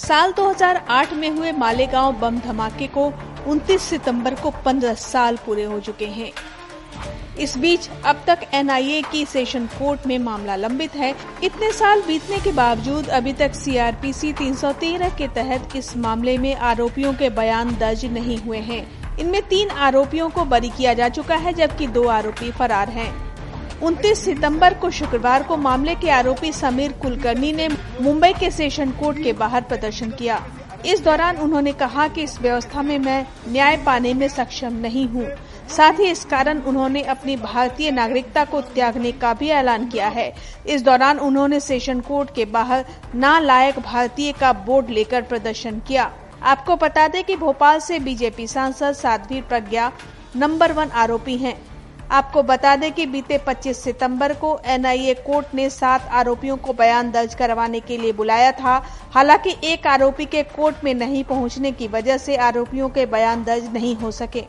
साल 2008 में हुए मालेगांव बम धमाके को 29 सितंबर को 15 साल पूरे हो चुके हैं। इस बीच अब तक एनआईए की सेशन कोर्ट में मामला लंबित है। इतने साल बीतने के बावजूद अभी तक सीआरपीसी 313 के तहत इस मामले में आरोपियों के बयान दर्ज नहीं हुए हैं। इनमें तीन आरोपियों को बरी किया जा चुका है, जबकि दो आरोपी फरार हैं। 29 सितंबर को शुक्रवार को मामले के आरोपी समीर कुलकर्णी ने मुंबई के सेशन कोर्ट के बाहर प्रदर्शन किया। इस दौरान उन्होंने कहा कि इस व्यवस्था में मैं न्याय पाने में सक्षम नहीं हूँ। साथ ही इस कारण उन्होंने अपनी भारतीय नागरिकता को त्यागने का भी ऐलान किया है। इस दौरान उन्होंने सेशन कोर्ट के बाहर नालायक भारतीय का बोर्ड लेकर प्रदर्शन किया। आपको बता दें कि भोपाल से बीजेपी सांसद साध्वी प्रज्ञा नंबर वन आरोपी हैं। आपको बता दें कि बीते 25 सितंबर को एनआईए कोर्ट ने सात आरोपियों को बयान दर्ज करवाने के लिए बुलाया था। हालाँकि एक आरोपी के कोर्ट में नहीं पहुँचने की वजह से आरोपियों के बयान दर्ज नहीं हो सके।